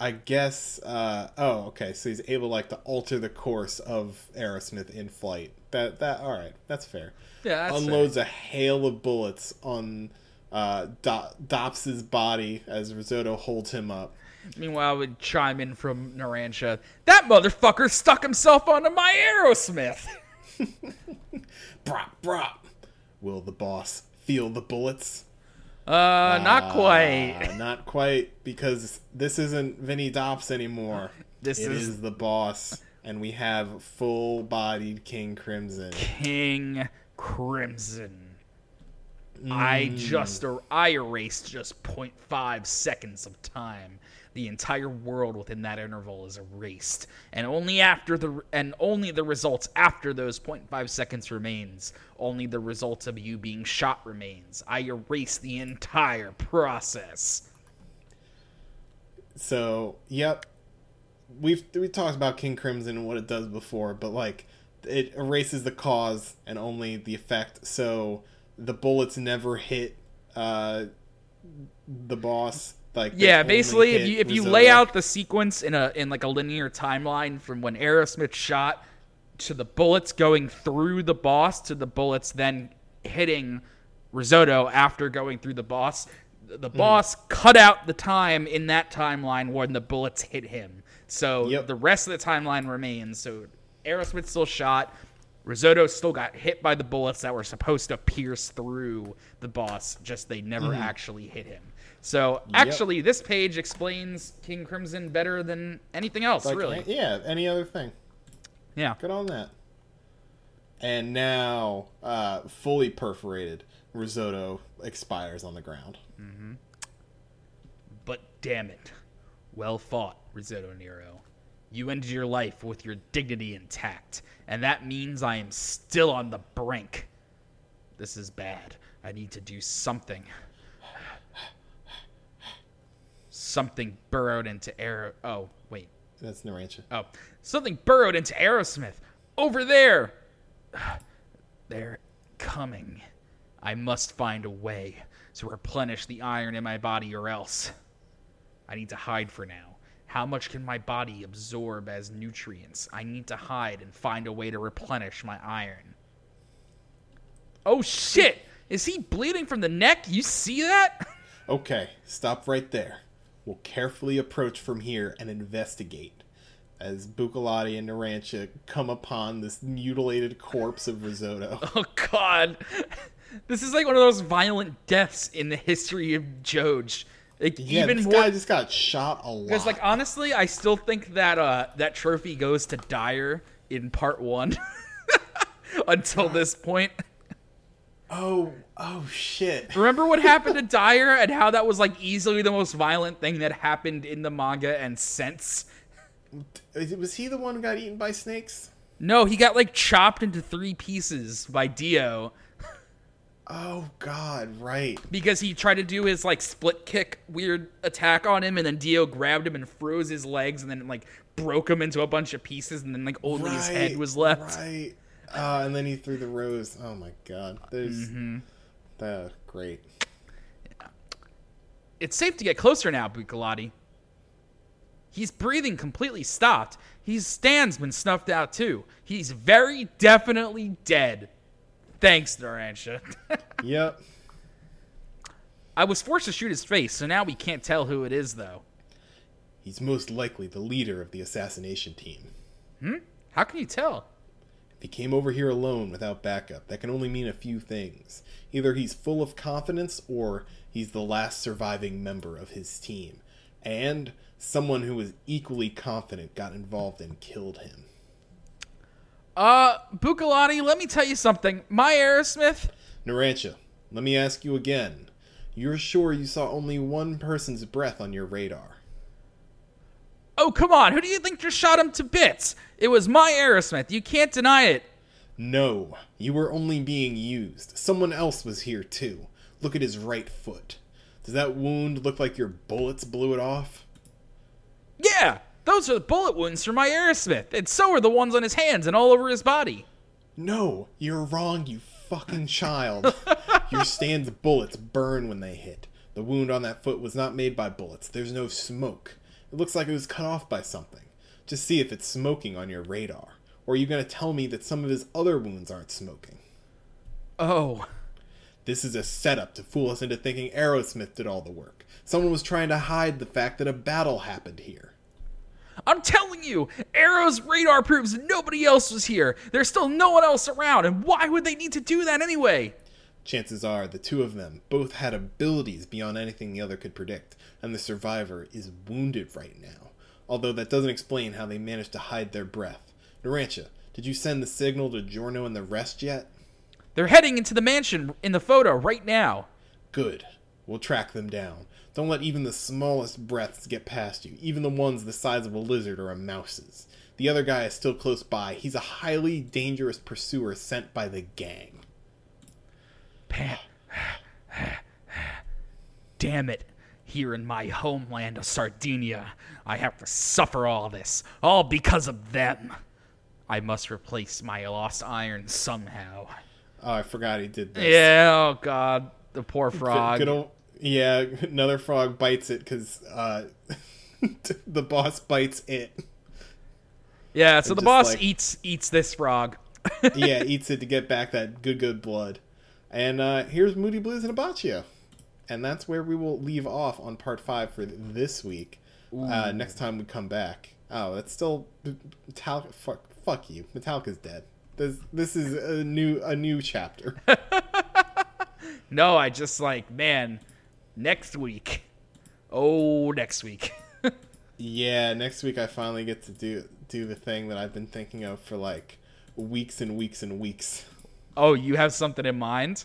I guess. Uh, oh, okay. So he's able like to alter the course of Aerosmith in flight. That that all right. That's fair. Yeah, that's Unloads a hail of bullets on uh, Do- Dops's body as Risotto holds him up. Meanwhile, would chime in from Narancia. That motherfucker stuck himself onto my Aerosmith. Brop, brop. Will the boss feel the bullets? Uh, not quite. Uh, not quite, because this isn't Vinny Dops anymore. This It is- is the boss, and we have full-bodied King Crimson. King Crimson. I just er- I erased just 0.5 seconds of time. The entire world within that interval is erased, and only after the and only the results after those 0.5 seconds remains. Only the results of you being shot remains. I erase the entire process. So, yep, we've we talked about King Crimson and what it does before, but like it erases the cause and only the effect. So the bullets never hit uh, the boss. Like Yeah, basically, if you if you lay out the sequence in a in like a linear timeline from when Aerosmith shot to the bullets going through the boss to the bullets then hitting Risotto after going through the boss, the Hmm. boss cut out the time in that timeline when the bullets hit him. So Yep. the rest of the timeline remains. So Aerosmith still shot. Risotto still got hit by the bullets that were supposed to pierce through the boss, just they never actually hit him. So actually, this page explains King Crimson better than anything else, Like, really. yeah, any other thing. Yeah. Good on that. And now, uh, fully perforated, risotto expires on the ground. But damn it. Well fought, Risotto Nero. You ended your life with your dignity intact, and that means I am still on the brink. This is bad. I need to do something. Something burrowed into air. Oh, wait. That's Narancia. Oh, something burrowed into Aerosmith. Over there. They're coming. I must find a way to replenish the iron in my body, or else. I need to hide for now. How much can my body absorb as nutrients? I need to hide and find a way to replenish my iron. Oh shit! Is he bleeding from the neck? You see that? Okay, stop right there. We'll carefully approach from here and investigate. As Bucciarati and Narancia come upon this mutilated corpse of Risotto. Oh god. This is like one of those violent deaths in the history of Joj. Like Yeah, even this more guy just got shot a lot. because like honestly, I still think that uh that trophy goes to Dyer in part 1 until this point. Oh, oh shit. Remember what happened to Dyer and how that was like easily the most violent thing that happened in the manga and since? Was he the one who got eaten by snakes? No, he got like chopped into three pieces by Dio Oh god, right. because he tried to do his like split kick weird attack on him and then Dio grabbed him and froze his legs and then like broke him into a bunch of pieces and then like only his head was left. Right. Uh, and then he threw the rose. Oh my god. There's Mm-hmm. that great. It's safe to get closer now, Bucciarati. He's breathing completely stopped. His stand's been snuffed out too. He's very definitely dead. Thanks, Narancia. Yep. I was forced to shoot his face, so now we can't tell who it is, though. He's most likely the leader of the assassination team. Hmm? How can you tell? He came over here alone without backup, that can only mean a few things. Either he's full of confidence or he's the last surviving member of his team. And someone who was equally confident got involved and killed him. Uh, Bucciarati, let me tell you something. My Aerosmith, Narancia, let me ask you again. You're sure you saw only one person's breath on your radar? Oh, come on. Who do you think just shot him to bits? It was my Aerosmith. You can't deny it. No, you were only being used. Someone else was here too. Look at his right foot. Does that wound look like your bullets blew it off? Yeah, those are the bullet wounds from my Aerosmith, and so are the ones on his hands and all over his body. No, you're wrong, you fucking child. Your stand's bullets burn when they hit. The wound on that foot was not made by bullets. There's no smoke. It looks like it was cut off by something. Just see if it's smoking on your radar. Or are you going to tell me that some of his other wounds aren't smoking? Oh. This is a setup to fool us into thinking Aerosmith did all the work. Someone was trying to hide the fact that a battle happened here. I'm telling you, Arrow's radar proves nobody else was here. There's still no one else around, and why would they need to do that anyway? Chances are the two of them both had abilities beyond anything the other could predict, and the survivor is wounded right now. Although that doesn't explain how they managed to hide their breath. Narancia, did you send the signal to Giorno and the rest yet? They're heading into the mansion in the photo right now. Good. We'll track them down. Don't let even the smallest breaths get past you, even the ones the size of a lizard or a mouse's. The other guy is still close by. He's a highly dangerous pursuer sent by the gang. Pan. Damn it. Here in my homeland of Sardinia, I have to suffer all this, all because of them. I must replace my lost iron somehow. Oh, I forgot he did this. Yeah, oh god, the poor frog. good old- yeah, another frog bites it because uh, the boss bites it. yeah, so the boss like- eats eats this frog. yeah, eats it to get back that good, good blood. And uh, here's Moody Blues and Abbacchio. And that's where we will leave off on part five for this week. Uh, next time we come back. Oh, that's still Metallica. Fuck, fuck you. Metallica's dead. This this is a new a new chapter. No, I just like, man, next week. Oh, next week. yeah, next week I finally get to do do the thing that I've been thinking of for like weeks and weeks and weeks. Oh, you have something in mind?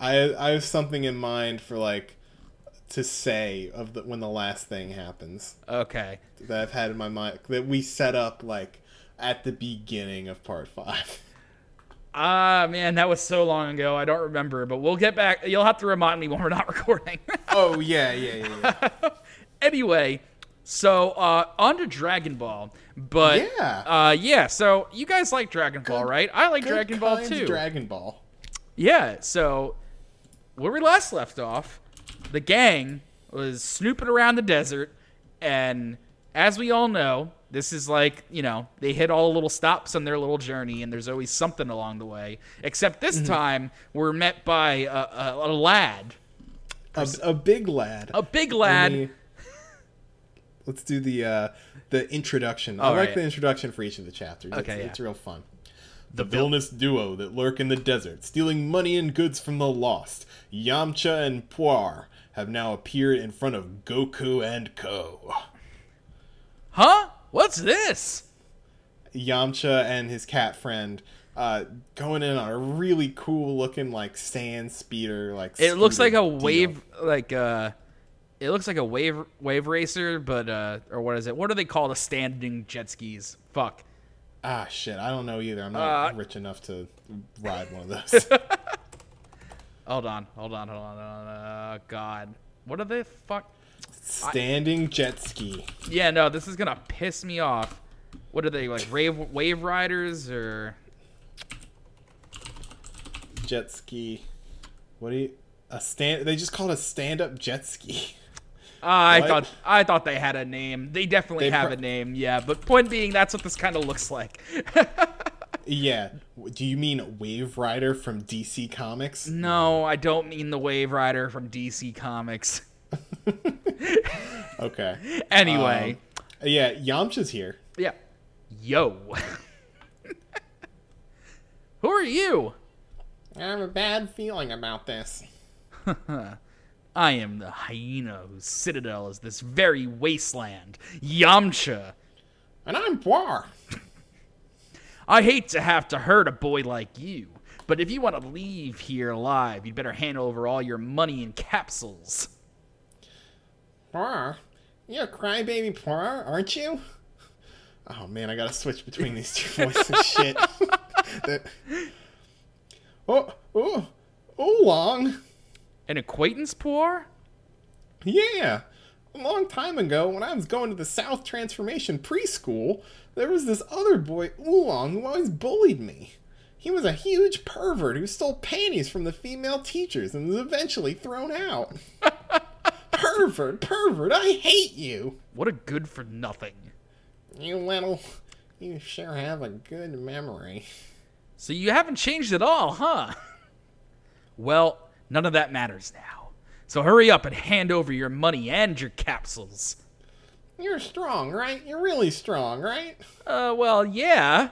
I I have something in mind for like to say of the when the last thing happens Okay. that I've had in my mind that we set up like at the beginning of part five. Ah, man, that was so long ago. I don't remember, but we'll get back. You'll have to remind me when we're not recording. Oh yeah, yeah, yeah. yeah. anyway, so uh, on to Dragon Ball. But Yeah. uh, yeah. So you guys like Dragon Ball, right? I like Dragon Ball too. Dragon Ball. yeah. So where we last left off, the gang was snooping around the desert, and as we all know, this is like you know they hit all the little stops on their little journey, and there's always something along the way. Except this Mm-hmm. time, we're met by a, a, a lad, A, a big lad. a big lad. Let's do the uh, the introduction. I All like right. the introduction for each of the chapters. Okay, it's, yeah. it's real fun. The villainous duo that lurk in the desert, stealing money and goods from the lost, Yamcha and Puar, have now appeared in front of Goku and Co. Huh? What's this? Yamcha and his cat friend uh, going in on a really cool looking like sand speeder. Like It looks like a deal. wave, like uh, it looks like a wave wave racer, but uh, or what is it? What do they call the standing jet skis? Fuck. Ah shit, I don't know either. I'm not Uh, rich enough to ride one of those. Hold on, hold on, hold on. Uh, God, what are they? Fuck. Standing jet ski. Yeah, no, this is gonna piss me off. What are they like? Wave wave riders or? jet ski. What do you a stand? They just called a stand-up jet ski. I What? thought I thought they had a name. They definitely They have pro- a name, yeah. But point being, that's what this kind of looks like. yeah. Do you mean Wave Rider from DC Comics? no, I don't mean the Wave Rider from DC Comics. Okay. Anyway, um, Yeah, Yamcha's here. yeah. Yo. Who are you? I have a bad feeling about this. I am the hyena whose citadel is this very wasteland, Yamcha. And I'm Puar. I hate to have to hurt a boy like you, but if you want to leave here alive, you'd better hand over all your money in capsules. Puar? You're a crybaby Puar, aren't you? Oh man, I gotta switch between these two voices. Shit. That- Oh, oh, Oolong. An acquaintance, Puar? Yeah. A long time ago, when I was going to the South Transformation preschool, there was this other boy, Oolong, who always bullied me. He was a huge pervert who stole panties from the female teachers and was eventually thrown out. pervert, pervert! I hate you. What a good for nothing. You little, you sure have a good memory. So you haven't changed at all, huh? Well, none of that matters now. So hurry up and hand over your money and your capsules. You're strong, right? You're really strong, right? Uh, well, yeah.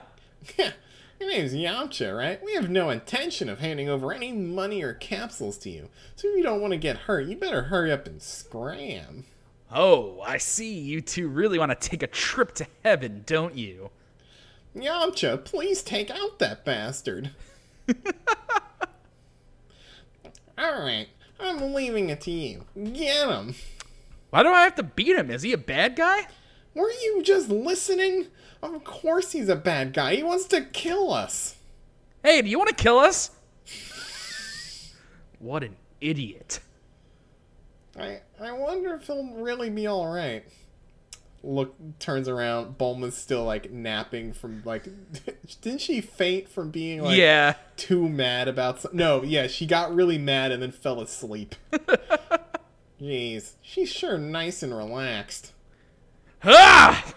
Your name's Yamcha, right? We have no intention of handing over any money or capsules to you. So if you don't want to get hurt, you better hurry up and scram. Oh, I see. You two really want to take a trip to heaven, don't you? Yamcha, please take out that bastard. Alright, I'm leaving it to you. Get him. Why do I have to beat him? Is he a bad guy? Were you just listening? Of course he's a bad guy. He wants to kill us. Hey, do you want to kill us? what an idiot. I I wonder if he'll really be all right. Look, turns around. Bulma's still like napping from like. didn't she faint from being like yeah. too mad about? Some, no, yeah, she got really mad and then fell asleep. Jeez, she's sure nice and relaxed. Ah!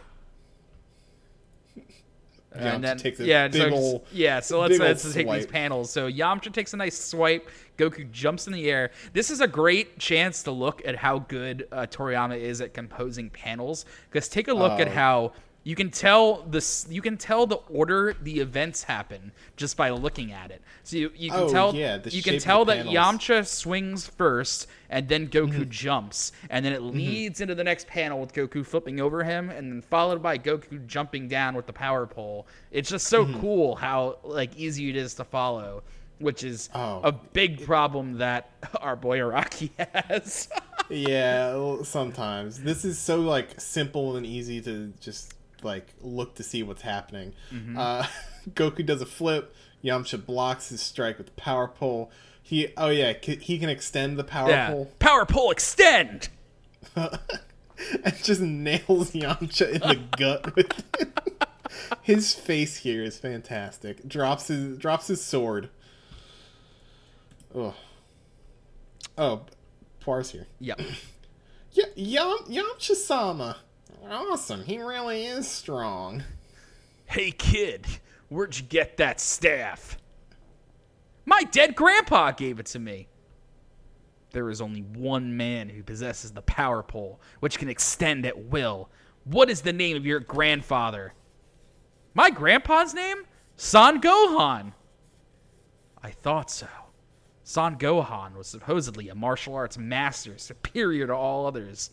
Yamcha And then, yeah, so, ol' yeah. So let's, let's take these panels. So Yamcha takes a nice swipe. Goku jumps in the air. This is a great chance to look at how good uh, Toriyama is at composing panels. Because take a look at Oh. how you can tell this. You can tell the order the events happen just by looking at it. So you, you can Oh, tell yeah, the you can tell that. Yamcha swings first, and then Goku Mm-hmm. jumps, and then it leads into the next panel with Goku flipping over him, and then followed by Goku jumping down with the power pole. It's just so Mm-hmm. cool how like easy it is to follow, which is Oh. a big problem that our boy Araki has. yeah, sometimes this is so like simple and easy to just like look to see what's happening. Mm-hmm. Uh, Goku does a flip. Yamcha blocks his strike with the power pole. He oh yeah, c- he can extend the power yeah, pole power pole extend. and just nails Yamcha in the gut with it. His face here is fantastic. Drops his drops his sword. Oh. Oh, Puar's here. Yep. Yeah, Yam Yamcha-sama. Awesome. He really is strong. Hey kid, where'd you get that staff? My dead grandpa gave it to me. There is only one man who possesses the power pole, which can extend at will. What is the name of your grandfather? My grandpa's name? Son Gohan. I thought so. Son Gohan was supposedly a martial arts master superior to all others.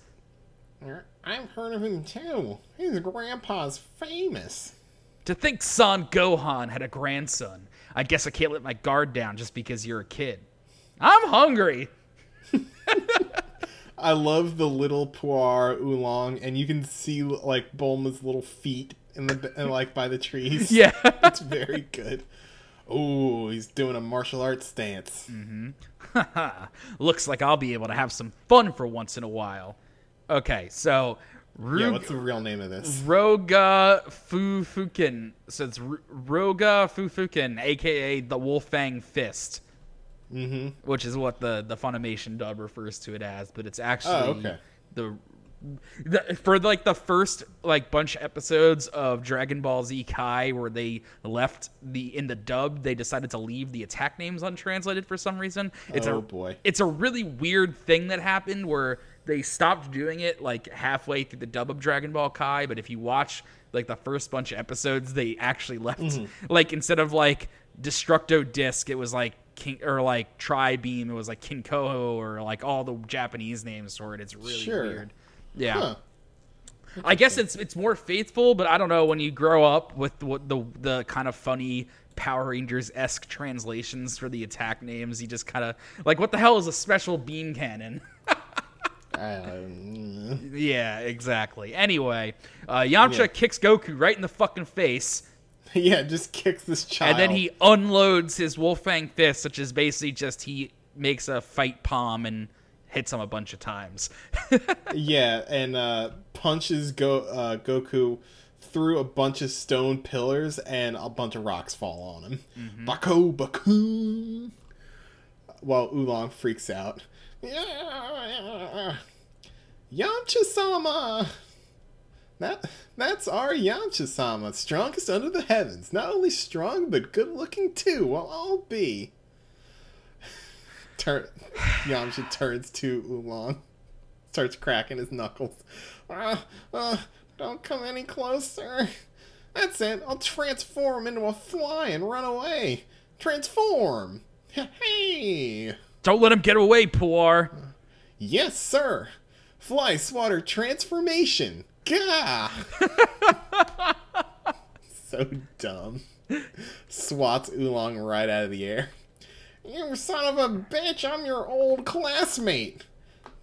I've heard of him too. His grandpa's famous. To think Son Gohan had a grandson. I guess I can't let my guard down just because you're a kid. I'm hungry. I love the little Puar oolong, and you can see like Bulma's little feet in the and, like by the trees. Yeah. it's very good. Oh, he's doing a martial arts stance. Mm-hmm. Looks like I'll be able to have some fun for once in a while. Okay, so Rug- Yeah, what's the real name of this? Roga Fufuken. So it's R- Roga Fufuken, aka the Wolfang Fist. Mm-hmm. which is what the the Funimation dub refers to it as, but it's actually Oh, okay. the, the for like the first like bunch of episodes of Dragon Ball Z Kai where they left the in the dub they decided to leave the attack names untranslated for some reason. It's Oh, a boy. It's a really weird thing that happened where they stopped doing it like halfway through the dub of Dragon Ball Kai, but if you watch like the first bunch of episodes, they actually left Mm-hmm. like instead of like Destructo Disc, it was like King or like Tri Beam, it was like Kikoho or like all the Japanese names for it. It's really Sure. weird. Yeah. Huh. I guess it's it's more faithful, but I don't know when you grow up with what the the kind of funny Power Rangers esque translations for the attack names. You just kind of like, what the hell is a special beam cannon? Um, yeah, exactly. Anyway, uh, Yamcha Yeah. kicks Goku right in the fucking face, yeah, just kicks this child. and then he unloads his Wolfang fist, which is basically just he makes a fight palm and hits him a bunch of times. Yeah, and uh, punches Go uh, Goku through a bunch of stone pillars, and a bunch of rocks fall on him. Mm-hmm. Baku Baku. While Oolong freaks out. Yamcha-sama! That, that's our Yamcha-sama, strongest under the heavens. Not only strong, but good-looking too, well, I'll be. Turn, Yamcha turns to Oolong, starts cracking his knuckles. Uh, uh, don't come any closer. That's it, I'll transform into a fly and run away. Transform! Hey! Don't let him get away, Puar. Yes, sir! Fly swatter transformation! Gah! so dumb. Swats Oolong right out of the air. You son of a bitch, I'm your old classmate!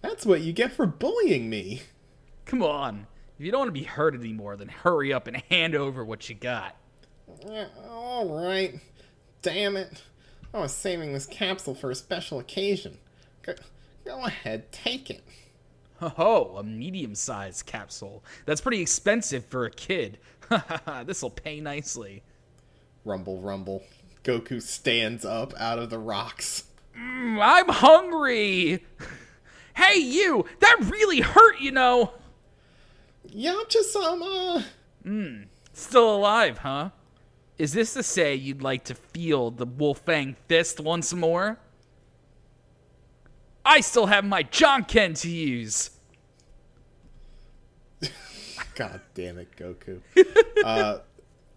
That's what you get for bullying me! Come on. If you don't want to be hurt anymore, then hurry up and hand over what you got. Yeah, Alright. Damn it. I was saving this capsule for a special occasion. Go, go ahead, take it. Oh, a medium sized capsule. That's pretty expensive for a kid. This'll pay nicely. Rumble, rumble. Goku stands up out of the rocks. Mm, I'm hungry! hey, you! That really hurt, you know! Yamcha-sama! Mmm. Still alive, huh? Is this to say you'd like to feel the Wolfang fist once more? I still have my Janken to use! God damn it, Goku. uh,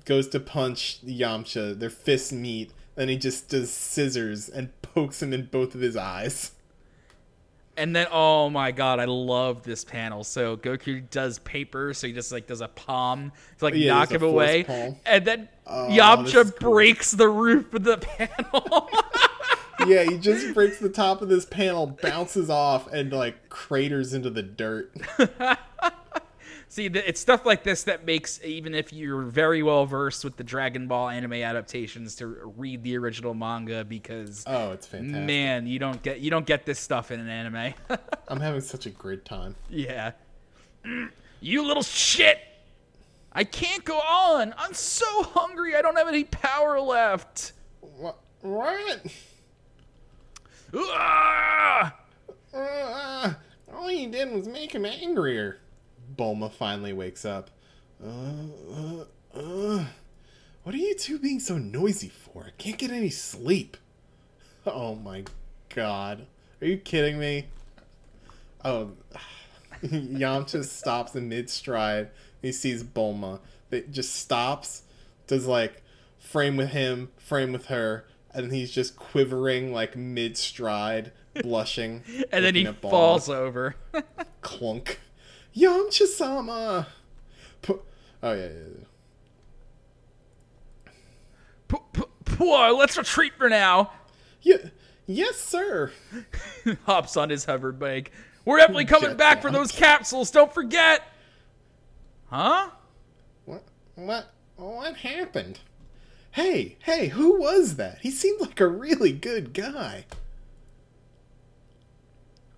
goes to punch Yamcha. Their fists meet. Then he just does scissors and pokes him in both of his eyes. And then, oh my god, I love this panel. So Goku does paper, so he just like does a palm to like Yeah, knock him away, palm. and then Oh, Yamcha is cool. breaks the roof of the panel. yeah, he just breaks the top of this panel, bounces off, and like craters into the dirt. See, it's stuff like this that makes even if you're very well versed with the Dragon Ball anime adaptations to read the original manga because Oh, it's fantastic. man, you don't get you don't get this stuff in an anime. I'm having such a great time. yeah. You little shit. I can't go on. I'm so hungry. I don't have any power left. What? What? Uh, all you did was make him angrier. Bulma finally wakes up. Uh, uh, uh, what are you two being so noisy for? I can't get any sleep. Oh my god. Are you kidding me? Oh, Yamcha stops in mid stride. He sees Bulma. It just stops, does like frame with him, frame with her, and he's just quivering like mid stride, blushing. And then he falls over. Clunk. Yamcha sama! Pu- oh, yeah, yeah, yeah. P- p- Puar, let's retreat for now. Yeah, yes, sir. Hops on his hover bike. We're definitely coming Jet back for those capsules. Don't forget. Huh? What? What? What happened? Hey, hey, who was that? He seemed like a really good guy.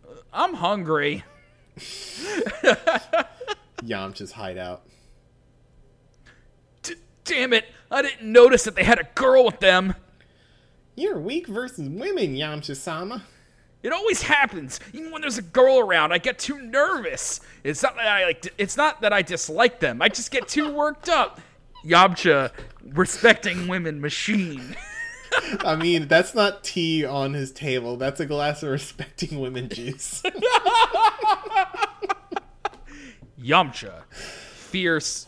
Uh, I'm hungry. Yamcha's hideout. D- damn it! I didn't notice that they had a girl with them. You're weak versus women, Yamcha sama. It always happens. Even when there's a girl around, I get too nervous. It's not that I like. It's not that I dislike them. I just get too worked up. Yamcha, respecting women machine. I mean, that's not tea on his table. That's a glass of respecting women juice. Yamcha, fierce.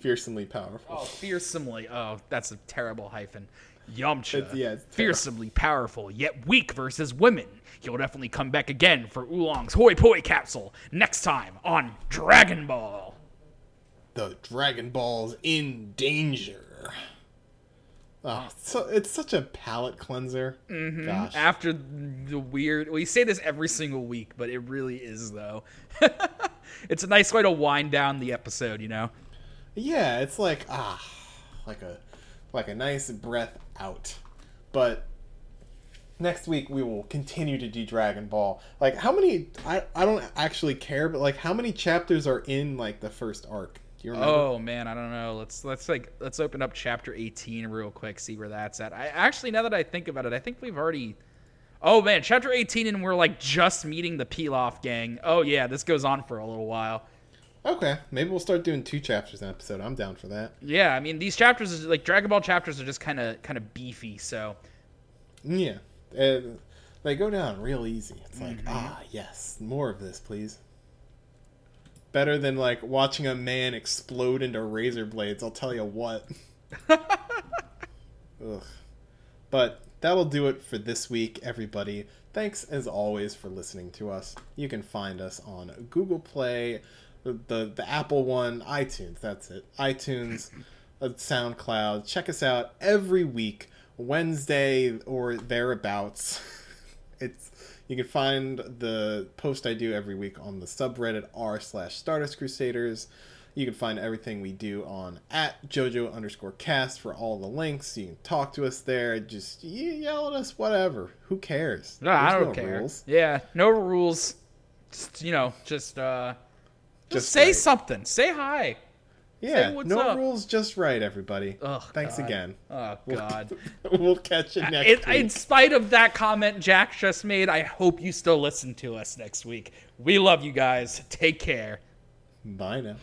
Fearsomely powerful. Oh, fearsomely. Oh, that's a terrible hyphen. Yamcha. It's- yeah, it's fearsomely powerful, yet weak versus women. He'll definitely come back again for Oolong's Hoi Poi capsule next time on Dragon Ball. The Dragon Ball's in danger. Oh, so it's such a palate cleanser. Gosh. After the weird, we say this every single week, but it really is though. it's a nice way to wind down the episode, you know. Yeah, it's like ah, like a like a nice breath out. But next week we will continue to do Dragon Ball. Like how many I I don't actually care, but like how many chapters are in like the first arc? Do you remember? Oh man, I don't know. Let's let's like let's open up chapter 18 real quick, see where that's at. I actually now that I think about it, I think we've already Oh man, chapter 18, and we're like just meeting the Pilaf gang. Oh yeah, this goes on for a little while. Okay, maybe we'll start doing two chapters an episode. I'm down for that. Yeah, I mean these chapters, is like Dragon Ball chapters, are just kind of kind of beefy. So Yeah, and they go down real easy. It's like, ah, yes, more of this, please. Better than like watching a man explode into razor blades. I'll tell you what. Ugh. But that'll do it for this week, everybody. Thanks as always for listening to us. You can find us on Google Play, the the, the Apple one, iTunes. That's it. iTunes, uh, SoundCloud. Check us out every week, Wednesday or thereabouts. it's you can find the post I do every week on the subreddit r slash Stardust Crusaders. You can find everything we do on at JoJo underscore cast for all the links. You can talk to us there. Just yell at us, whatever. Who cares? no, I don't no care. rules. Yeah, no rules. Just, you know, just uh, just, Just say right. something. Say hi. Yeah, no up. rules, just right, everybody. Ugh, Thanks God. again. Oh God. we'll catch you next In, week. in spite of that comment Jack just made, I hope you still listen to us next week. We love you guys. Take care. Bye now.